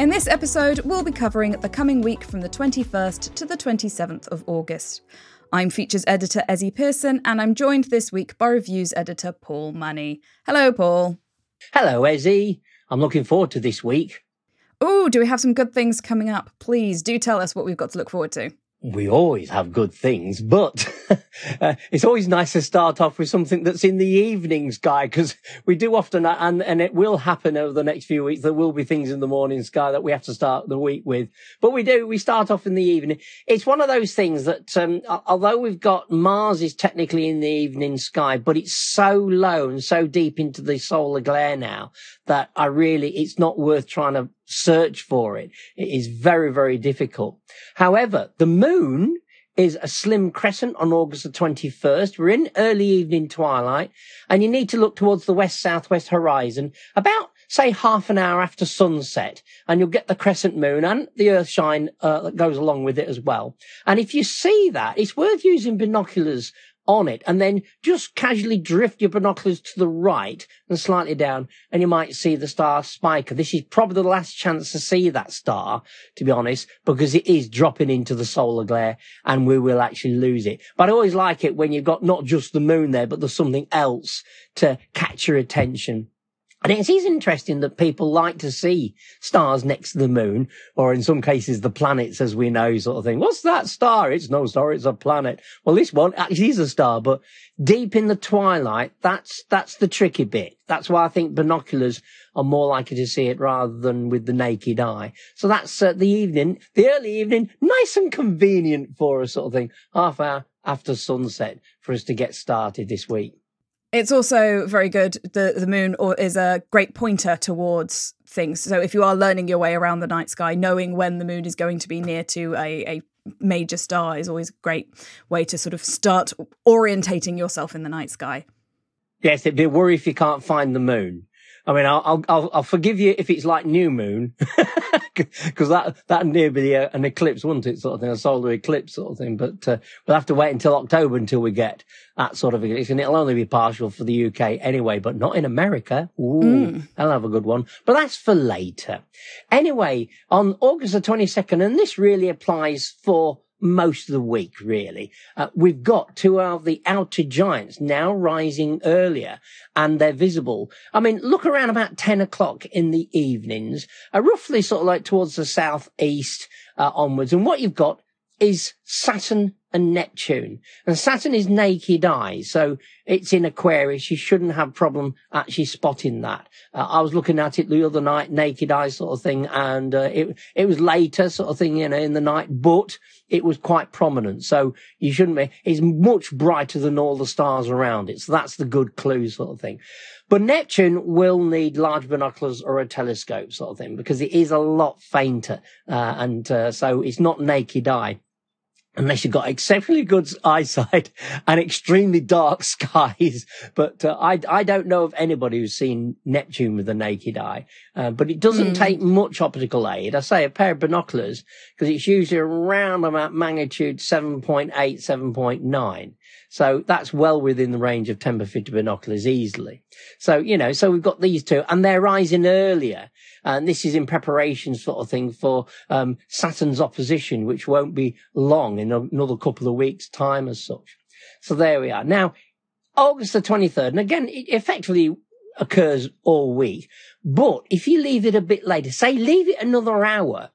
In this episode, we'll be covering the coming week from the 21st to the 27th of August. I'm features editor Ezzy Pearson, and I'm joined this week by reviews editor Paul Money. Hello, Paul. Hello, Ezzy. I'm looking forward to this week. Oh, do we have some good things coming up? Please do tell us what we've got to look forward to we always have good things, but uh, it's always nice to start off with something that's in the evening sky because we do often, and, and it will happen over the next few weeks. There will be things in the morning sky that we have to start the week with, but we do, we start off in the evening. It's one of those things that, um, although we've got Mars is technically in the evening sky, but it's so low and so deep into the solar glare now that I really, it's not worth trying to search for it. It is very, very difficult. However, the moon is a slim crescent on August the 21st. We're in early evening twilight and you need to look towards the west southwest horizon about say half an hour after sunset and you'll get the crescent moon and the earth shine uh, that goes along with it as well. And if you see that, it's worth using binoculars on it and then just casually drift your binoculars to the right and slightly down and you might see the star Spica. This is probably the last chance to see that star, to be honest, because it is dropping into the solar glare and we will actually lose it. But I always like it when you've got not just the moon there, but there's something else to catch your attention. And it is interesting that people like to see stars next to the moon, or in some cases, the planets, as we know, sort of thing. What's that star? It's no star, it's a planet. Well, this one actually is a star, but deep in the twilight, that's, that's the tricky bit. That's why I think binoculars are more likely to see it rather than with the naked eye. So that's uh, the evening, the early evening, nice and convenient for us sort of thing, half hour after sunset for us to get started this week. It's also very good. The the moon is a great pointer towards things. So if you are learning your way around the night sky, knowing when the moon is going to be near to a, a major star is always a great way to sort of start orientating yourself in the night sky. Yes, it'd be a worry if you can't find the moon. I mean, I'll, I'll, I'll forgive you if it's like new moon, because that, that near be an eclipse, wouldn't it? Sort of thing, a solar eclipse sort of thing. But, uh, we'll have to wait until October until we get that sort of eclipse. And it'll only be partial for the UK anyway, but not in America. Ooh, mm. I'll have a good one. But that's for later. Anyway, on August the 22nd, and this really applies for most of the week, really. Uh, we've got two of the outer giants now rising earlier and they're visible. I mean, look around about 10 o'clock in the evenings, uh, roughly sort of like towards the southeast uh, onwards. And what you've got is Saturn and Neptune. And Saturn is naked eye, so it's in Aquarius. You shouldn't have problem actually spotting that. Uh, I was looking at it the other night, naked eye sort of thing, and uh, it it was later sort of thing, you know, in the night, but it was quite prominent. So you shouldn't be. It's much brighter than all the stars around it. So that's the good clue sort of thing. But Neptune will need large binoculars or a telescope sort of thing because it is a lot fainter, uh, and uh, so it's not naked eye unless you've got exceptionally good eyesight and extremely dark skies. But uh, I, I don't know of anybody who's seen Neptune with the naked eye. Uh, but it doesn't mm. take much optical aid. I say a pair of binoculars because it's usually around about magnitude 7.8, 7.9. So that's well within the range of 10 by 50 binoculars easily. So, you know, so we've got these two and they're rising earlier. And this is in preparation sort of thing for, um, Saturn's opposition, which won't be long in another couple of weeks time as such. So there we are. Now, August the 23rd, and again, it effectively occurs all week. But if you leave it a bit later, say leave it another hour,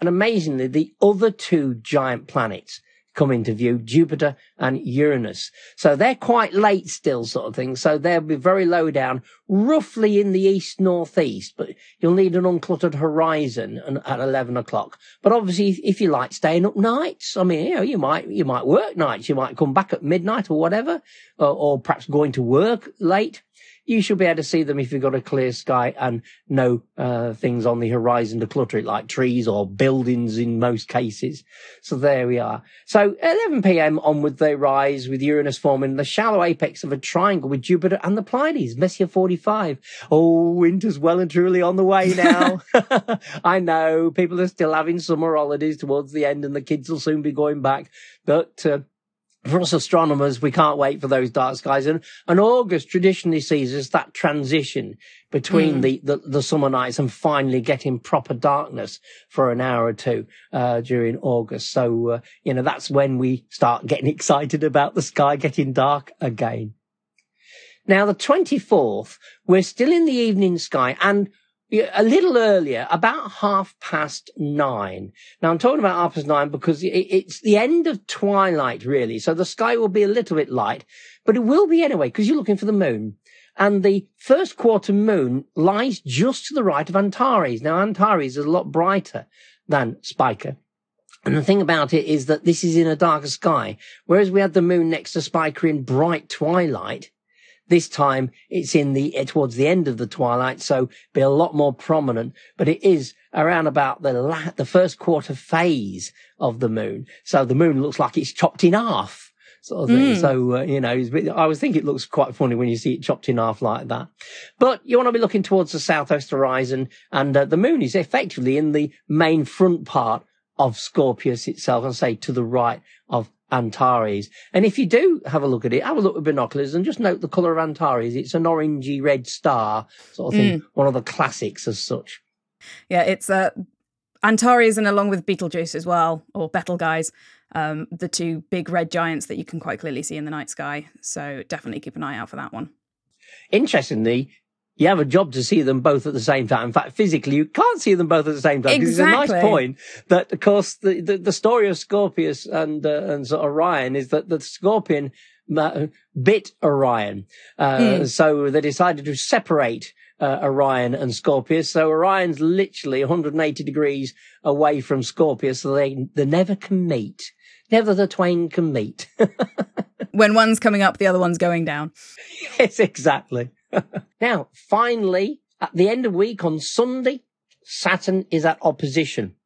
and amazingly, the other two giant planets come into view, Jupiter and Uranus. So they're quite late still sort of thing. So they'll be very low down, roughly in the east northeast, but you'll need an uncluttered horizon at 11 o'clock. But obviously, if you like staying up nights, I mean, you know, you might, you might work nights, you might come back at midnight or whatever, or, or perhaps going to work late you should be able to see them if you've got a clear sky and no uh, things on the horizon to clutter it, like trees or buildings in most cases. So there we are. So 11 p.m. onward they rise with Uranus forming the shallow apex of a triangle with Jupiter and the Pleiades, Messier 45. Oh, winter's well and truly on the way now. I know people are still having summer holidays towards the end and the kids will soon be going back, but uh, for us astronomers, we can't wait for those dark skies. And, and August traditionally sees us that transition between mm. the, the, the, summer nights and finally getting proper darkness for an hour or two, uh, during August. So, uh, you know, that's when we start getting excited about the sky getting dark again. Now, the 24th, we're still in the evening sky and a little earlier, about half past nine. Now I'm talking about half past nine because it's the end of twilight, really. So the sky will be a little bit light, but it will be anyway because you're looking for the moon. And the first quarter moon lies just to the right of Antares. Now Antares is a lot brighter than Spica. And the thing about it is that this is in a darker sky, whereas we had the moon next to Spica in bright twilight. This time it's in the, towards the end of the twilight, so be a lot more prominent, but it is around about the la- the first quarter phase of the moon. So the moon looks like it's chopped in half. Sort of thing. Mm. So, uh, you know, I was thinking it looks quite funny when you see it chopped in half like that. But you want to be looking towards the southwest horizon and uh, the moon is effectively in the main front part of Scorpius itself and say to the right of Antares. And if you do have a look at it, have a look with binoculars and just note the colour of Antares. It's an orangey red star sort of thing, mm. one of the classics as such. Yeah, it's uh, Antares and along with Betelgeuse as well, or Betelgeuse, um, the two big red giants that you can quite clearly see in the night sky. So definitely keep an eye out for that one. Interestingly, you have a job to see them both at the same time. In fact, physically, you can't see them both at the same time. Exactly. It's a nice point that, of course, the, the, the story of Scorpius and, uh, and sort of Orion is that the scorpion bit Orion. Uh, mm. so they decided to separate uh, Orion and Scorpius. So Orion's literally 180 degrees away from Scorpius, so they, they never can meet. Never the twain can meet. when one's coming up, the other one's going down. Yes, exactly. now, finally, at the end of week on Sunday, Saturn is at opposition.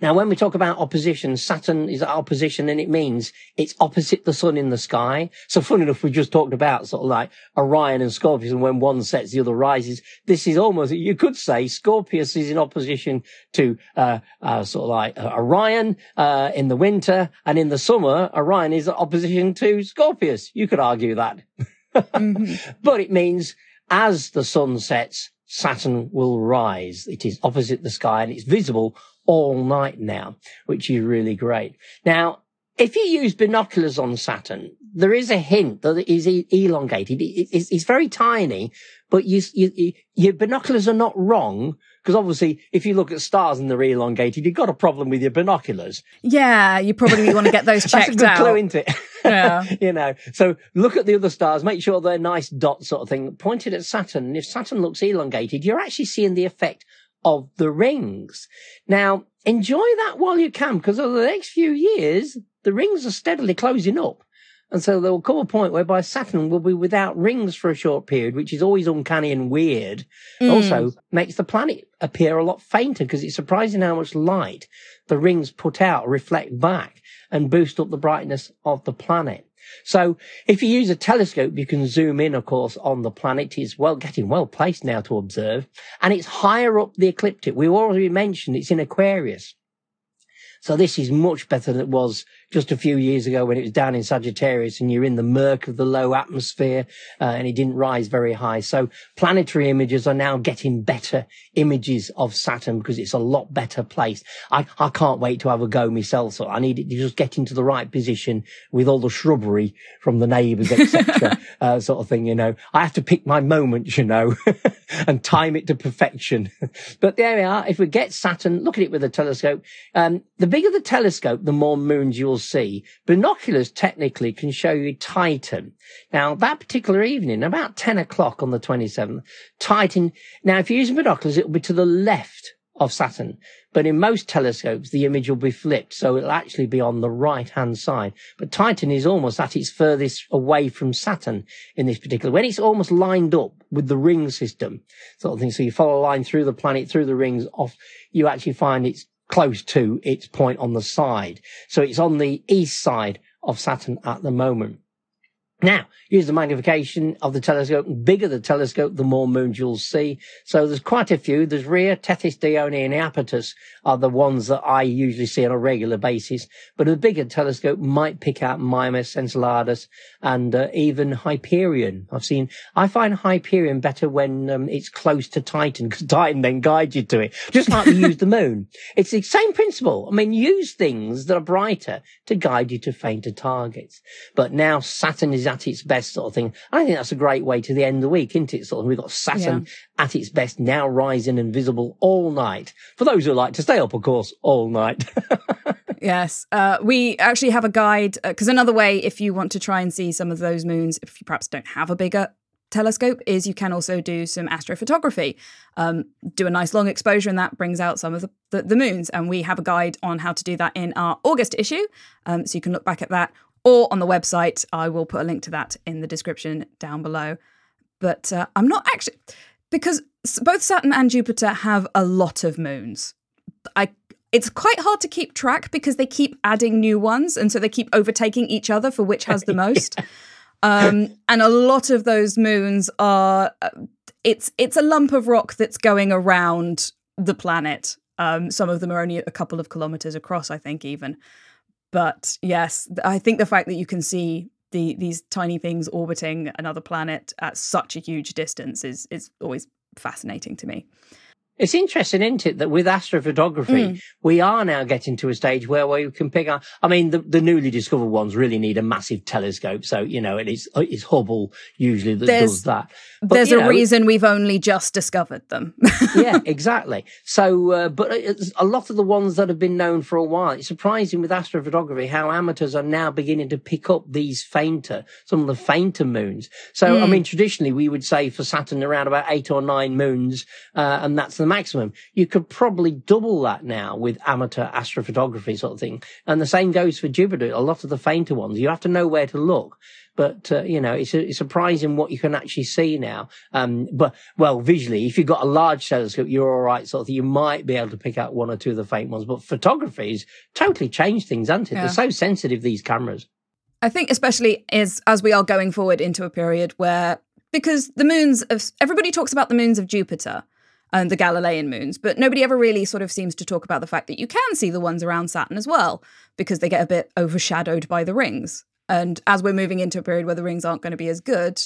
Now, when we talk about opposition, Saturn is at opposition and it means it's opposite the sun in the sky. So funny enough, we just talked about sort of like Orion and Scorpius and when one sets, the other rises. This is almost, you could say Scorpius is in opposition to, uh, uh, sort of like uh, Orion, uh, in the winter and in the summer, Orion is at opposition to Scorpius. You could argue that. mm-hmm. But it means as the sun sets, Saturn will rise. It is opposite the sky and it's visible all night now, which is really great. Now, if you use binoculars on Saturn, there is a hint that it is elongated. It's, very tiny, but you, you, your binoculars are not wrong because obviously, if you look at stars and they're elongated, you've got a problem with your binoculars. Yeah, you probably want to get those checked That's a good out. clue, isn't it? Yeah. you know, so look at the other stars, make sure they're nice dot sort of thing, pointed at Saturn. And if Saturn looks elongated, you're actually seeing the effect of the rings. Now, enjoy that while you can, because over the next few years, the rings are steadily closing up. And so there will come a point whereby Saturn will be without rings for a short period, which is always uncanny and weird. Mm. Also makes the planet appear a lot fainter because it's surprising how much light the rings put out reflect back and boost up the brightness of the planet. So if you use a telescope, you can zoom in, of course, on the planet. It's well, getting well placed now to observe and it's higher up the ecliptic. We already mentioned it's in Aquarius. So this is much better than it was just a few years ago when it was down in Sagittarius and you're in the murk of the low atmosphere uh, and it didn't rise very high. So planetary images are now getting better images of Saturn because it's a lot better placed. I, I can't wait to have a go myself. So I need it to just get into the right position with all the shrubbery from the neighbours, etc. uh, sort of thing, you know. I have to pick my moments, you know, and time it to perfection. but there we are. If we get Saturn, look at it with a telescope. Um, the bigger the telescope, the more moons you'll see. Binoculars technically can show you Titan. Now, that particular evening, about 10 o'clock on the 27th, Titan, now if you're using binoculars, it'll be to the left of Saturn. But in most telescopes, the image will be flipped, so it'll actually be on the right hand side. But Titan is almost at its furthest away from Saturn in this particular, when it's almost lined up with the ring system sort of thing. So you follow a line through the planet, through the rings off, you actually find it's close to its point on the side. So it's on the east side of Saturn at the moment. Now, use the magnification of the telescope. The bigger the telescope, the more moons you'll see. So there's quite a few. There's Rhea, Tethys, Dione, and Iapetus are the ones that I usually see on a regular basis. But a bigger telescope might pick out Mimas, Enceladus, and uh, even Hyperion. I've seen, I find Hyperion better when um, it's close to Titan because Titan then guides you to it. Just like we use the moon. It's the same principle. I mean, use things that are brighter to guide you to fainter targets. But now Saturn is at its best sort of thing. I think that's a great way to the end of the week, isn't it? Sort of, we've got Saturn yeah. at its best now rising and visible all night. For those who like to stay up, of course, all night. yes. Uh, we actually have a guide because uh, another way, if you want to try and see some of those moons, if you perhaps don't have a bigger telescope is you can also do some astrophotography um, do a nice long exposure and that brings out some of the, the, the, moons and we have a guide on how to do that in our august issue um, so you can look back at that or on the website. I will put a link to that in the description down below. But uh, I'm not actually because both Saturn and Jupiter have a lot of moons. I it's quite hard to keep track because they keep adding new ones, and so they keep overtaking each other for which has the most. um, and a lot of those moons are uh, it's it's a lump of rock that's going around the planet. Um, some of them are only a couple of kilometers across, I think, even. But yes, I think the fact that you can see the these tiny things orbiting another planet at such a huge distance is is always fascinating to me. It's interesting, isn't it, that with astrophotography, mm. we are now getting to a stage where we can pick up. I mean, the, the newly discovered ones really need a massive telescope. So, you know, it is, it's Hubble usually that there's, does that. But, there's a know, reason we've only just discovered them. yeah, exactly. So, uh, but a lot of the ones that have been known for a while, it's surprising with astrophotography how amateurs are now beginning to pick up these fainter, some of the fainter moons. So, mm. I mean, traditionally we would say for Saturn around about eight or nine moons, uh, and that's the maximum. You could probably double that now with amateur astrophotography sort of thing. And the same goes for Jupiter. A lot of the fainter ones, you have to know where to look. But, uh, you know, it's, it's surprising what you can actually see now. Um, but, well, visually, if you've got a large telescope, you're all right, sort of thing. You might be able to pick out one or two of the faint ones. But photography's totally changed things, hasn't it? Yeah. They're so sensitive, these cameras. I think especially is as we are going forward into a period where because the moons of everybody talks about the moons of Jupiter, and the Galilean moons, but nobody ever really sort of seems to talk about the fact that you can see the ones around Saturn as well, because they get a bit overshadowed by the rings. And as we're moving into a period where the rings aren't going to be as good,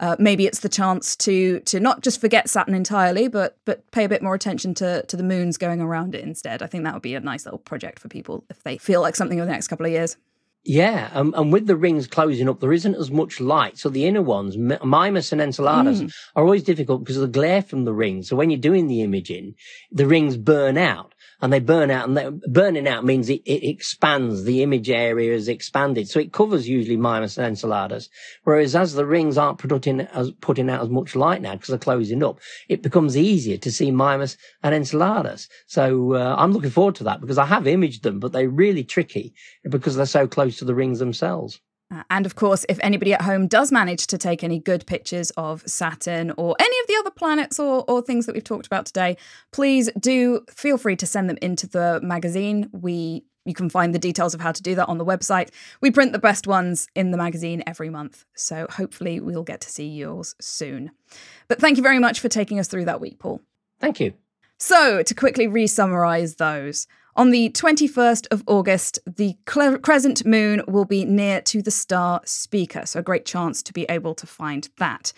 uh, maybe it's the chance to to not just forget Saturn entirely, but but pay a bit more attention to to the moons going around it instead. I think that would be a nice little project for people if they feel like something over the next couple of years. Yeah, um, and with the rings closing up, there isn't as much light. So the inner ones, Mimas and Enceladus, mm. are always difficult because of the glare from the rings. So when you're doing the imaging, the rings burn out and they burn out and burning out means it, it, expands. The image area is expanded. So it covers usually and Enceladus. Whereas as the rings aren't putting, as, putting out as much light now because they're closing up, it becomes easier to see Mimas and Enceladus. So uh, I'm looking forward to that because I have imaged them, but they're really tricky because they're so close to the rings themselves. Uh, and of course, if anybody at home does manage to take any good pictures of Saturn or any of the other planets or, or things that we've talked about today, please do feel free to send them into the magazine. We you can find the details of how to do that on the website. We print the best ones in the magazine every month, so hopefully we'll get to see yours soon. But thank you very much for taking us through that week, Paul. Thank you. So, to quickly re summarize those, On the 21st of August, the crescent moon will be near to the star Spica, so a great chance to be able to find that.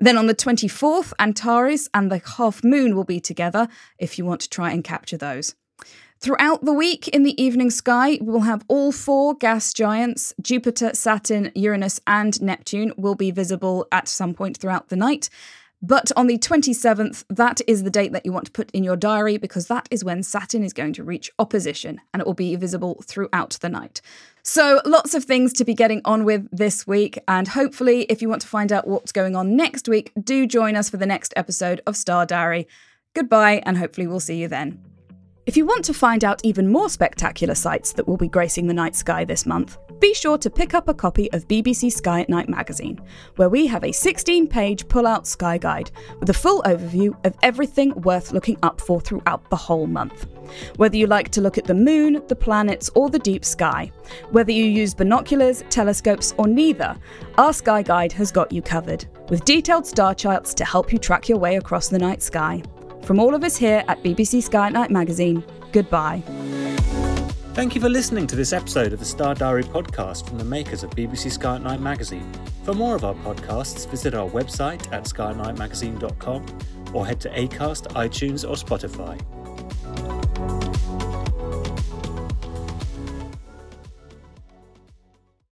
Then on the 24th, Antares and the half moon will be together if you want to try and capture those. Throughout the week in the evening sky, we will have all four gas giants Jupiter, Saturn, Uranus, and Neptune will be visible at some point throughout the night. But on the 27th, that is the date that you want to put in your diary because that is when Saturn is going to reach opposition and it will be visible throughout the night. So, lots of things to be getting on with this week. And hopefully, if you want to find out what's going on next week, do join us for the next episode of Star Diary. Goodbye, and hopefully, we'll see you then. If you want to find out even more spectacular sights that will be gracing the night sky this month, be sure to pick up a copy of BBC Sky at Night magazine, where we have a 16 page pull out sky guide with a full overview of everything worth looking up for throughout the whole month. Whether you like to look at the moon, the planets, or the deep sky, whether you use binoculars, telescopes, or neither, our Sky Guide has got you covered, with detailed star charts to help you track your way across the night sky. From all of us here at BBC Sky at Night magazine, goodbye. Thank you for listening to this episode of the Star Diary podcast from the makers of BBC Sky at Night magazine. For more of our podcasts, visit our website at skyatnightmagazine.com or head to Acast, iTunes, or Spotify.